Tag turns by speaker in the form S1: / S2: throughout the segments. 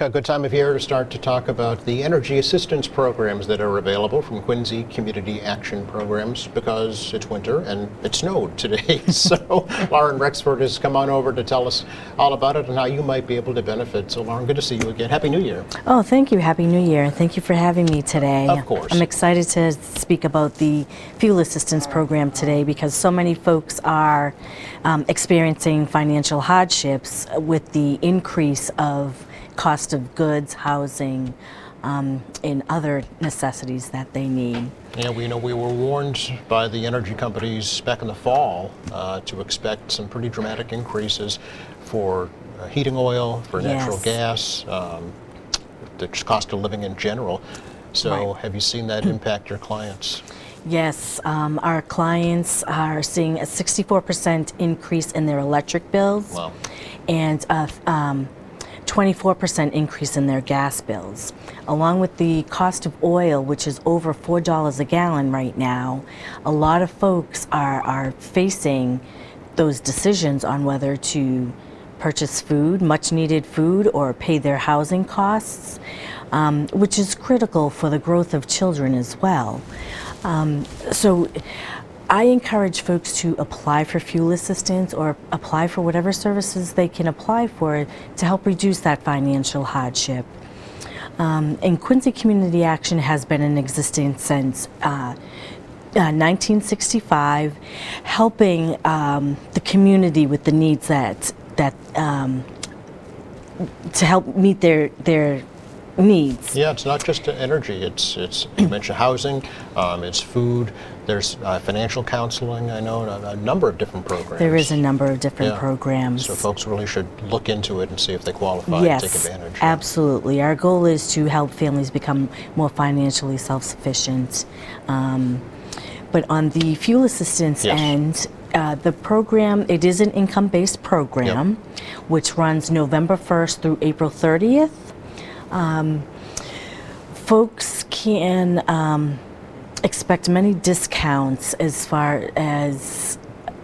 S1: a good time of year to start to talk about the energy assistance programs that are available from Quincy Community Action Programs because it's winter and it snowed today. so Lauren Rexford has come on over to tell us all about it and how you might be able to benefit. So Lauren, good to see you again. Happy New Year.
S2: Oh, thank you. Happy New Year. Thank you for having me today.
S1: Of course.
S2: I'm excited to speak about the fuel assistance program today because so many folks are um, experiencing financial hardships with the increase of cost of goods, housing, um, and other necessities that they need.
S1: Yeah, we know we were warned by the energy companies back in the fall uh, to expect some pretty dramatic increases for uh, heating oil, for natural
S2: Yes.
S1: gas, um, the cost of living in general. So,
S2: Right.
S1: have you seen that impact your clients?
S2: Yes, um, our clients are seeing a 64% increase in their electric bills.
S1: Wow.
S2: and a um, 24% increase in their gas bills. Along with the cost of oil, which is over $4 a gallon right now, a lot of folks are, are facing those decisions on whether to purchase food, much needed food, or pay their housing costs, um, which is critical for the growth of children as well. Um, so I encourage folks to apply for fuel assistance or apply for whatever services they can apply for to help reduce that financial hardship. Um, and Quincy Community Action has been in existence since uh, uh, 1965, helping um, the community with the needs that that um, to help meet their their needs.
S1: Yeah, it's not just energy. It's it's you mentioned housing, um, it's food. There's uh, financial counseling. I know a, a number of different programs.
S2: There is a number of different
S1: Yeah.
S2: programs.
S1: So folks really should look into it and see if they qualify
S2: yes,
S1: and take advantage.
S2: absolutely. Our goal is to help families become more financially self-sufficient. Um, but on the fuel assistance
S1: Yes.
S2: end, uh, the program it is an income-based program, which runs November 1st through April 30th. Um, folks can um, expect many discounts as far as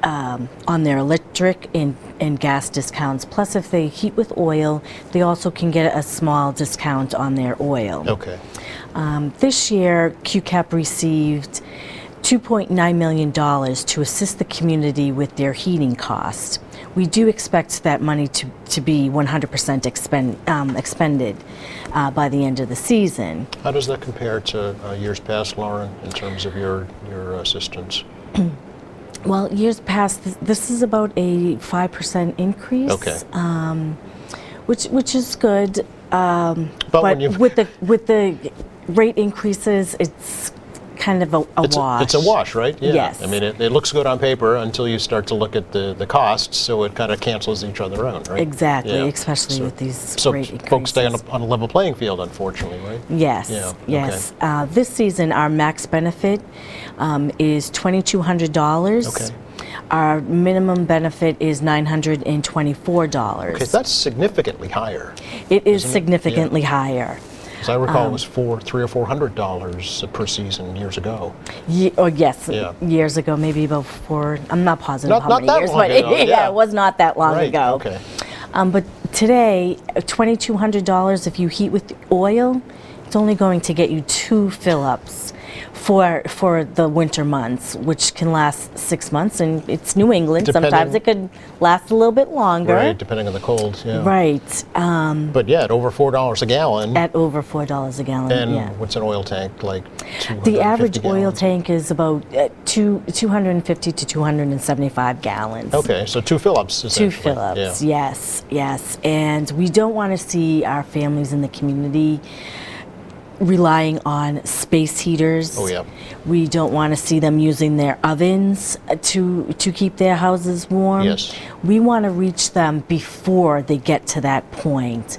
S2: um, on their electric and, and gas discounts. Plus, if they heat with oil, they also can get a small discount on their oil.
S1: Okay.
S2: Um, this year, QCAP received $2.9 million to assist the community with their heating costs. We do expect that money to, to be 100% expend, um, expended uh, by the end of the season.
S1: How does that compare to uh, years past, Lauren, in terms of your your assistance?
S2: Well, years past, this, this is about a 5% increase.
S1: Okay.
S2: Um, which, which is good. Um,
S1: But when you've-
S2: with the with the rate increases, it's kind of a, a
S1: It's
S2: wash.
S1: A, it's a wash, right? Yeah.
S2: Yes.
S1: I mean, it, it looks good on paper until you start to look at the, the costs, so it kind of cancels each other out, right?
S2: Exactly,
S1: Yeah.
S2: especially
S1: So-
S2: with these
S1: So
S2: rate
S1: folks stay on a, on a level playing field, unfortunately, right?
S2: Yes,
S1: Yeah, okay.
S2: yes. Uh, this season, our max benefit um, is $2,200.
S1: Okay.
S2: Our minimum benefit is $924.
S1: Okay, that's significantly higher.
S2: it is
S1: isn't it?
S2: significantly higher.
S1: As I recall, it
S2: Um,
S1: was four, three or four hundred dollars per season years ago.
S2: Ye- or yes,
S1: Yeah.
S2: years ago, maybe about four. I'm not positive
S1: Not-
S2: how
S1: not
S2: many
S1: that
S2: years,
S1: long
S2: but
S1: ago,
S2: yeah,
S1: yeah.
S2: it was not that long
S1: right.
S2: ago.
S1: Okay.
S2: Um, but today, twenty-two hundred dollars if you heat with oil, it's only going to get you two fill-ups for for the winter months, which can last six months. And it's New England. Sometimes it could last a little bit longer.
S1: Right, depending on the cold. Yeah.
S2: Right. Um,
S1: But yeah, at over four dollars a gallon.
S2: at over four dollars a gallon.
S1: and
S2: yeah.
S1: what's an oil tank like?
S2: The average
S1: 250
S2: oil tank is about uh, two, 250 to 275 gallons.
S1: Okay, so two fill-ups.
S2: Two fill-ups,
S1: Yeah.
S2: yes, yes. And we don't want to see our families in the community relying on space heaters.
S1: Oh, yeah.
S2: We don't want to see them using their ovens uh, to to keep their houses warm.
S1: Yes.
S2: We want to reach them before they get to that point.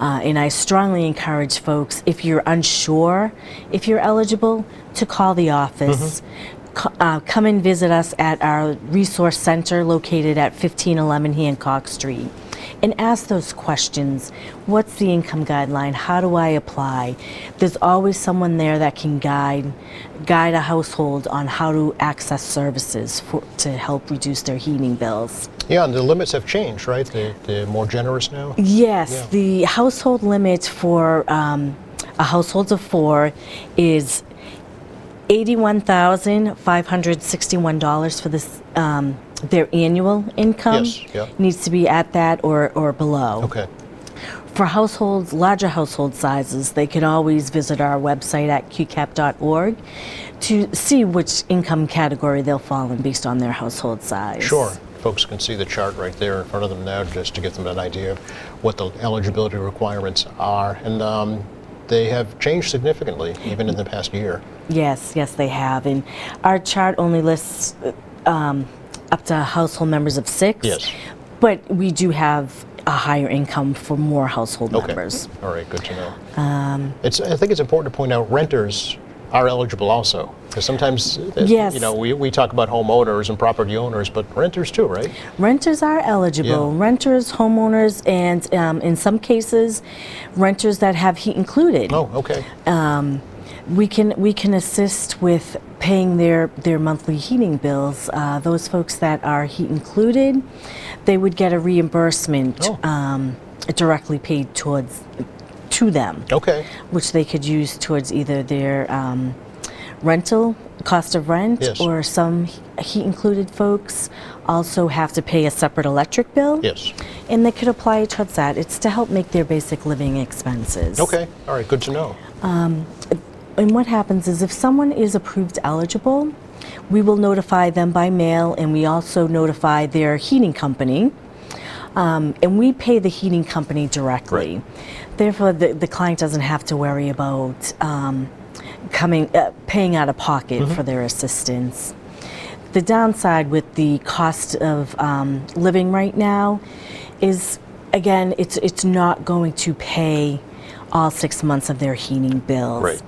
S2: Uh, and I strongly encourage folks, if you're unsure if you're eligible, to call the office. Co- Uh, come and visit us at our resource center located at 1511 Hancock Street and ask those questions. What's the income guideline? How do I apply? There's always someone there that can guide guide a household on how to access services for, to help reduce their heating bills.
S1: Yeah, and the limits have changed, right? They, they're more generous now?
S2: Yes,
S1: Yeah.
S2: the household limit for um, a household of four is $81,561 for this, um, their annual income.
S1: Yes, yeah.
S2: Needs to be at that or, or below.
S1: Okay.
S2: For households, larger household sizes, they can always visit our website at qcap.org to see which income category they'll fall in based on their household size.
S1: Sure. Folks can see the chart right there in front of them now just to give them an idea of what the eligibility requirements are. And um, they have changed significantly, even in the past year.
S2: Yes, yes, they have. And our chart only lists uh, um, up to household members of six.
S1: Yes.
S2: But we do have a higher income for more household
S1: Okay.
S2: members.
S1: All right, good to know. it's, I think it's important to point out renters are eligible also. Because sometimes, uh,
S2: Yes.
S1: you know, we, we talk about homeowners and property owners, but renters too, right?
S2: Renters are eligible.
S1: Yeah.
S2: Renters, homeowners, and um, in some cases, renters that have heat included.
S1: Oh, okay.
S2: We can we can assist with paying their their monthly heating bills. Uh, those folks that are heat included, they would get a reimbursement
S1: Oh.
S2: um, directly paid towards to them,
S1: Okay.
S2: which they could use towards either their um, rental cost of rent,
S1: Yes.
S2: or some heat included folks also have to pay a separate electric bill.
S1: Yes.
S2: And they could apply it towards that. It's to help make their basic living expenses.
S1: Okay. All right, good to know.
S2: And what happens is if someone is approved eligible, we will notify them by mail and we also notify their heating company. Um, and we pay the heating company directly. Therefore, the, the client doesn't have to worry about um, coming, uh, paying out of pocket for their assistance. The downside with the cost of um, living right now is, again, it's it's not going to pay all six months of their heating bills.
S1: Right.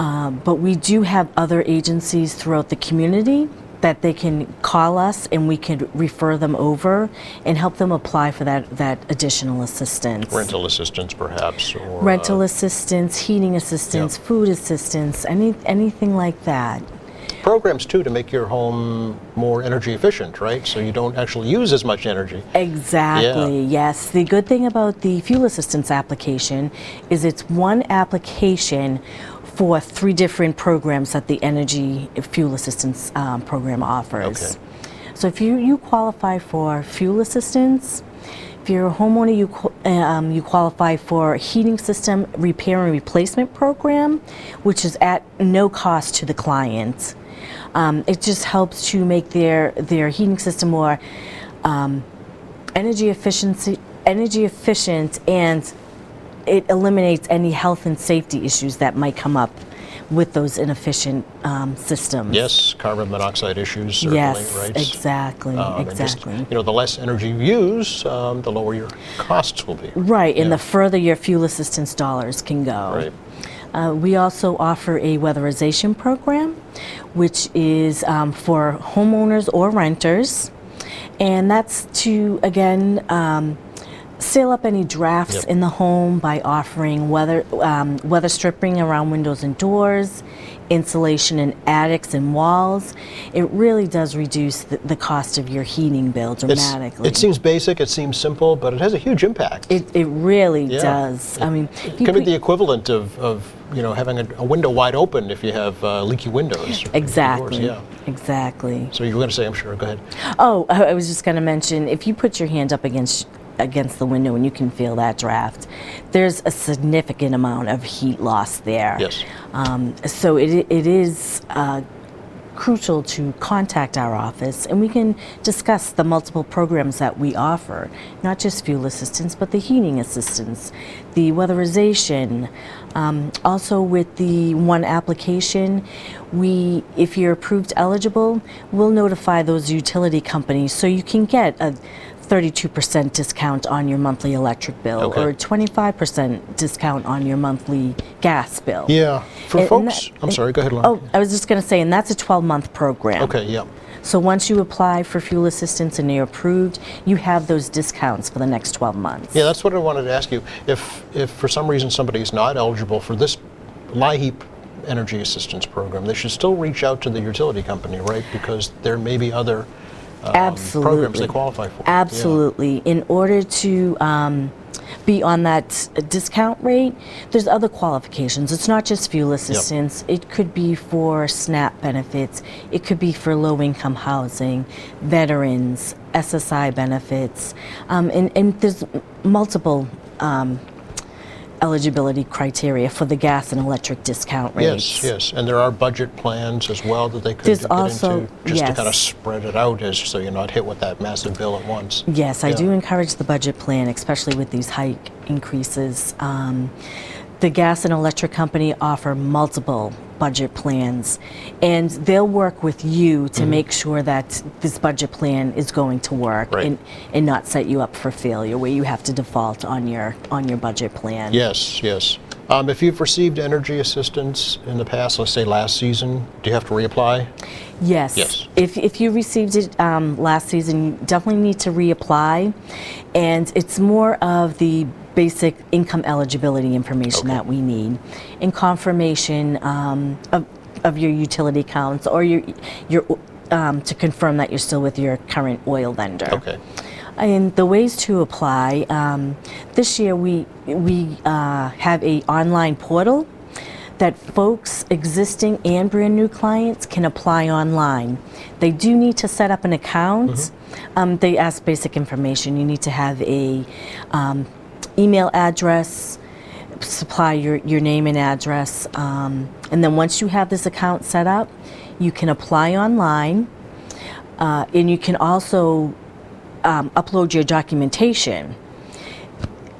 S2: But we do have other agencies throughout the community that they can call us and we can refer them over and help them apply for that, that additional assistance.
S1: Rental assistance, perhaps, or
S2: Rental
S1: uh,
S2: assistance, heating assistance,
S1: Yep.
S2: food assistance, any, anything like that.
S1: programs too to make your home more energy efficient, right? So you don't actually use as much energy.
S2: Exactly, yes. The good thing about the fuel assistance application is it's one application for three different programs that the Energy Fuel Assistance um, Program offers.
S1: Okay.
S2: So if you, you qualify for fuel assistance, if you're a homeowner, you, um, you qualify for heating system repair and replacement program, which is at no cost to the client. Um, it just helps to make their, their heating system more um, energy efficiency, energy efficient, and it eliminates any health and safety issues that might come up with those inefficient um, systems.
S1: Yes, carbon monoxide issues,
S2: Yes,
S1: right?
S2: exactly,
S1: Um, and just,
S2: exactly.
S1: you know, the less energy you use, um, the lower your costs will be.
S2: Right, and the further your fuel assistance dollars can go.
S1: Right.
S2: Uh, we also offer a weatherization program, which is um, for homeowners or renters, and that's to again um, seal up any drafts
S1: Yep.
S2: in the home by offering weather um, weather stripping around windows and doors, insulation in attics and walls. It really does reduce the, the cost of your heating bill
S1: It's,
S2: dramatically.
S1: it seems basic, it seems simple, but it has a huge impact.
S2: It, it really
S1: Yeah.
S2: does. I mean,
S1: It could be the equivalent of, of you know, having a, a window wide open if you have uh, leaky windows.
S2: exactly.
S1: doors, yeah.
S2: Exactly.
S1: So you were going to say, I'm sure, go ahead.
S2: Oh, I was just going to mention if you put your hand up against against the window and you can feel that draft, there's a significant amount of heat loss there.
S1: Yes.
S2: Um, so it, it is uh, crucial to contact our office and we can discuss the multiple programs that we offer, not just fuel assistance, but the heating assistance, the weatherization. Um, also, with the one application, we, if you're approved eligible, we'll notify those utility companies so you can get a 32% discount on your monthly electric bill
S1: Okay.
S2: or 25% discount on your monthly gas bill.
S1: Yeah. For
S2: And-
S1: folks,
S2: that-
S1: I'm sorry, go ahead, Lauren.
S2: Oh, I was just going to say, and that's a 12 month program.
S1: Okay, yeah.
S2: So once you apply for fuel assistance and you're approved, you have those discounts for the next 12 months.
S1: Yeah, that's what I wanted to ask you. If, if for some reason somebody's not eligible for this LIHEAP energy assistance program, they should still reach out to the utility company, right? Because there may be other um, programs
S2: Absolutely.
S1: they qualify for. Yeah.
S2: Absolutely. In order to um, be on that discount rate, there's other qualifications. It's not just fuel assistance. It could be for SNAP benefits. It could be for low-income housing, veterans, SSI benefits, um, and, and there's multiple um, eligibility criteria for the gas and electric discount rates.
S1: Yes, yes, and there are budget plans as well that they could
S2: There's
S1: get
S2: also-
S1: into, just to kind of spread it out, as so you're not hit with that massive bill at once.
S2: Yes, I do encourage the budget plan, especially with these hike increases. Um, the gas and electric company offer multiple budget plans, and they'll work with you to make sure that this budget plan is going to work
S1: Mm-hmm. Right.
S2: and, and not set you up for failure, where you have to default on your on your budget plan.
S1: Yes, yes. Um, if you've received energy assistance in the past, let's say last season, do you have to reapply?
S2: Yes.
S1: Yes.
S2: If, if you received it um, last season, you definitely need to reapply. And it's more of the basic income eligibility information
S1: Okay.
S2: that we need and confirmation um, of, of your utility accounts or your, your um, to confirm that you're still with your current oil vendor.
S1: Okay.
S2: And the ways to apply, um, this year we, we uh, have a online portal that folks, existing and brand new clients, can apply online. They do need to set up an account. Um, they ask basic information. You need to have a um, email address, supply your, your name and address, um, and then once you have this account set up, you can apply online, uh, and you can also um, upload your documentation.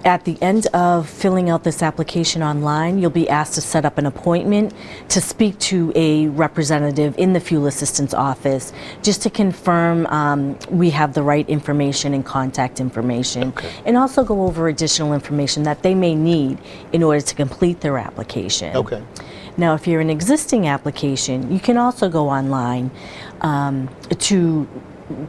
S2: At the end of filling out this application online, you'll be asked to set up an appointment to speak to a representative in the fuel assistance office just to confirm um, we have the right information and contact information.
S1: Okay.
S2: And also go over additional information that they may need in order to complete their application.
S1: Okay.
S2: Now, if you're an existing application, you can also go online um, to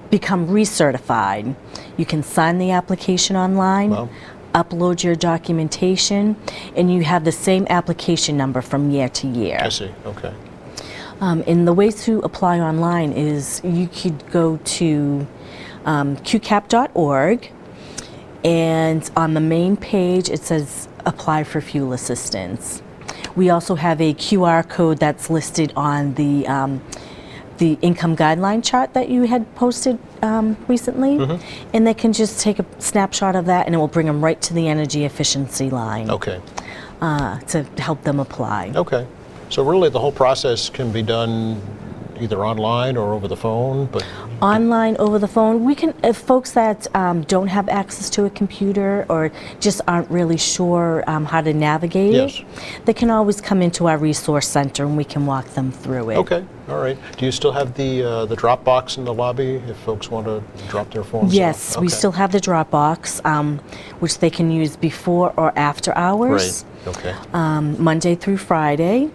S2: become recertified. You can sign the application online,
S1: Wow.
S2: Upload your documentation, and you have the same application number from year to year.
S1: I see. Okay.
S2: Um, and the way to apply online is you could go to um, qcap.org, and on the main page it says apply for fuel assistance. We also have a QR code that's listed on the um, the income guideline chart that you had posted um, recently, and they can just take a snapshot of that, and it will bring them right to the energy efficiency line
S1: Okay.
S2: uh, to help them apply.
S1: Okay. So really, the whole process can be done either online or over the phone, but
S2: online over the phone we can if folks that um, don't have access to a computer or just aren't really sure um, how to navigate
S1: Yes.
S2: it they can always come into our resource center and we can walk them through it
S1: okay. All right. Do you still have the uh, the drop box in the lobby if folks want to drop their phones?
S2: yes
S1: off?
S2: we still have the dropbox um, which they can use before or after hours
S1: Right. Okay.
S2: um, monday through friday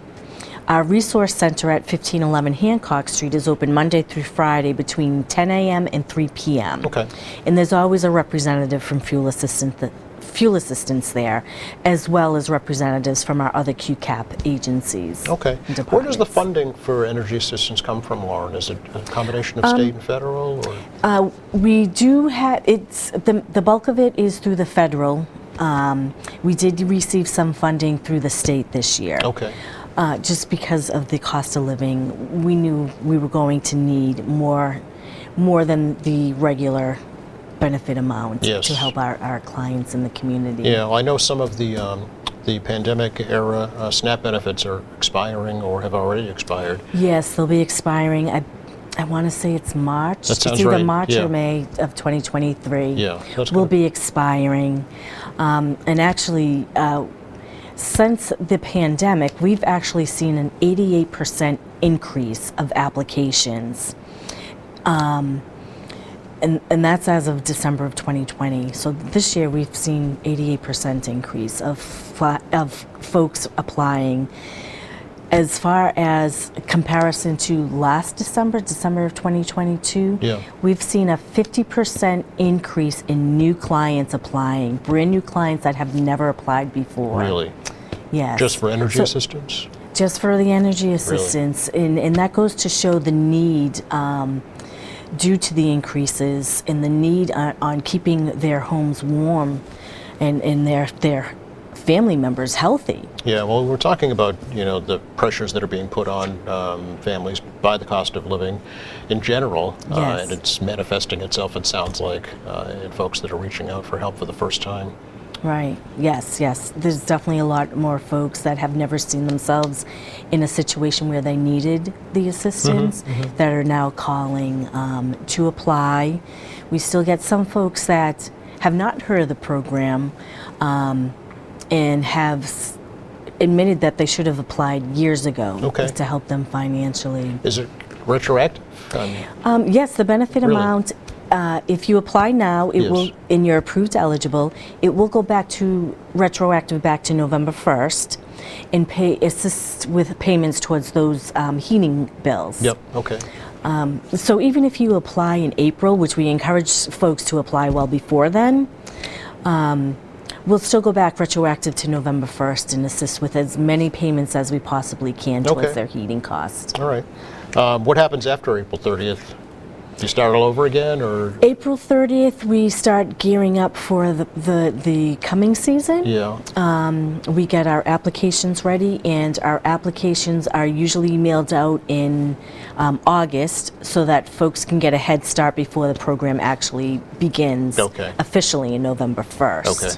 S2: our resource center at 1511 Hancock Street is open Monday through Friday between 10 a.m. and 3 p.m.
S1: Okay.
S2: And there's always a representative from Fuel Assistance, Fuel Assistance there, as well as representatives from our other QCAP agencies.
S1: Okay. Where does the funding for energy assistance come from, Lauren? Is it a combination of
S2: Um,
S1: state and federal, or
S2: Uh, we do have it's the the bulk of it is through the federal. Um, we did receive some funding through the state this year.
S1: okay?
S2: Uh, just because of the cost of living, we knew we were going to need more, more than the regular benefit amount
S1: Yes.
S2: to help our, our clients in the community.
S1: Yeah, well, I know some of the um, the pandemic era uh, SNAP benefits are expiring or have already expired.
S2: Yes, they'll be expiring. I, I want to say it's March.
S1: That sounds
S2: it's either
S1: right,
S2: March
S1: yeah.
S2: or May of 2023.
S1: Yeah, that's
S2: will be expiring, um, and actually. Uh, since the pandemic, we've actually seen an 88% increase of applications. Um, and, and that's as of December of 2020. So this year we've seen 88% increase of, fla- of folks applying. As far as comparison to last December, December of 2022,
S1: Yeah.
S2: we've seen a 50% increase in new clients applying, brand new clients that have never applied before.
S1: Really,
S2: Yes.
S1: just for energy
S2: So-
S1: assistance?
S2: just for the energy assistance, and, and that goes to show the need um, due to the increases in the need on, on keeping their homes warm and, and their, their family members healthy.
S1: Yeah, well, we're talking about you know the pressures that are being put on um, families by the cost of living in general, uh, and it's manifesting itself. It sounds like uh, in folks that are reaching out for help for the first time.
S2: Right. Yes, yes. There's definitely a lot more folks that have never seen themselves in a situation where they needed the assistance that are now calling um, to apply. We still get some folks that have not heard of the program um, and have s- admitted that they should have applied years ago
S1: Okay.
S2: to help them financially.
S1: Is it retroactive? Um,
S2: Um, yes, the benefit
S1: Really?
S2: amount, uh, if you apply now, it
S1: Yes.
S2: will, and you're approved eligible, it will go back to, retroactive back to November 1st, and pay, assist with payments towards those um, heating bills.
S1: yep. Okay.
S2: So even if you apply in April, which we encourage folks to apply well before then, um, we'll still go back retroactive to November 1st and assist with as many payments as we possibly can towards
S1: Okay.
S2: their heating costs.
S1: All right. Um, what happens after April 30th? You start all over again, or
S2: April 30th, we start gearing up for the, the, the coming season.
S1: yeah?
S2: We get our applications ready, and our applications are usually mailed out in um, August so that folks can get a head start before the program actually begins
S1: Okay.
S2: officially in November 1st.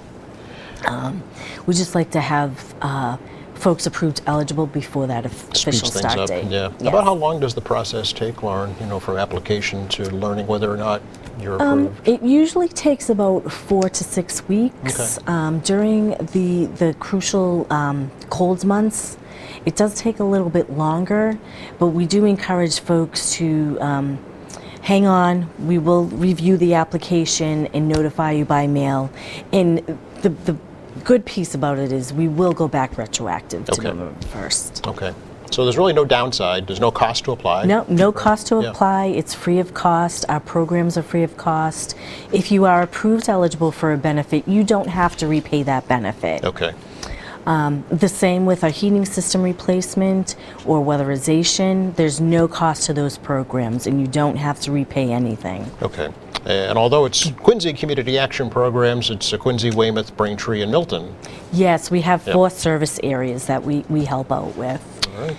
S1: Okay.
S2: We just like to have uh, folks approved eligible before that official start
S1: up.
S2: date.
S1: Yeah.
S2: Yes.
S1: About how long does the process take, Lauren? You know, from application to learning whether or not you're
S2: Um,
S1: approved.
S2: it usually takes about four to six weeks.
S1: Okay.
S2: Um, during the the crucial um, cold months, it does take a little bit longer, but we do encourage folks to um, hang on. We will review the application and notify you by mail. And the the good piece about it is we will go back retroactive to
S1: Okay.
S2: November first.
S1: Okay. So there's really no downside. There's no cost to apply.
S2: No, no cost to
S1: Yeah.
S2: apply. It's free of cost. Our programs are free of cost. If you are approved eligible for a benefit, you don't have to repay that benefit.
S1: Okay.
S2: Um, the same with our heating system replacement or weatherization. There's no cost to those programs, and you don't have to repay anything.
S1: Okay. And although it's Quincy Community Action Programs, it's uh, Quincy, Weymouth, Braintree, and Milton.
S2: Yes, we have
S1: Yep.
S2: four service areas that we, we help out with.
S1: All right.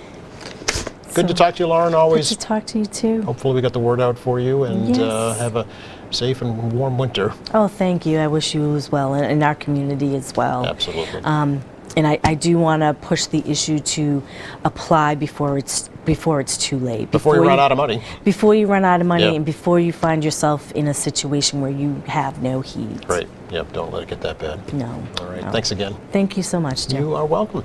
S1: Good to talk to you, Lauren. Always.
S2: Good to talk to you too.
S1: Hopefully, we got the word out for you and uh, have a safe and warm winter.
S2: Oh, thank you. I wish you as well, and, and our community as well.
S1: Absolutely.
S2: Um, and I, I do want to push the issue to apply before it's before it's too late.
S1: Before you run out of money.
S2: Before you run out of money, and before you find yourself in a situation where you have no heat.
S1: Right. Yep. Don't let it get that bad.
S2: No.
S1: All right.
S2: no.
S1: Thanks again.
S2: Thank you so much, Jim.
S1: You are welcome.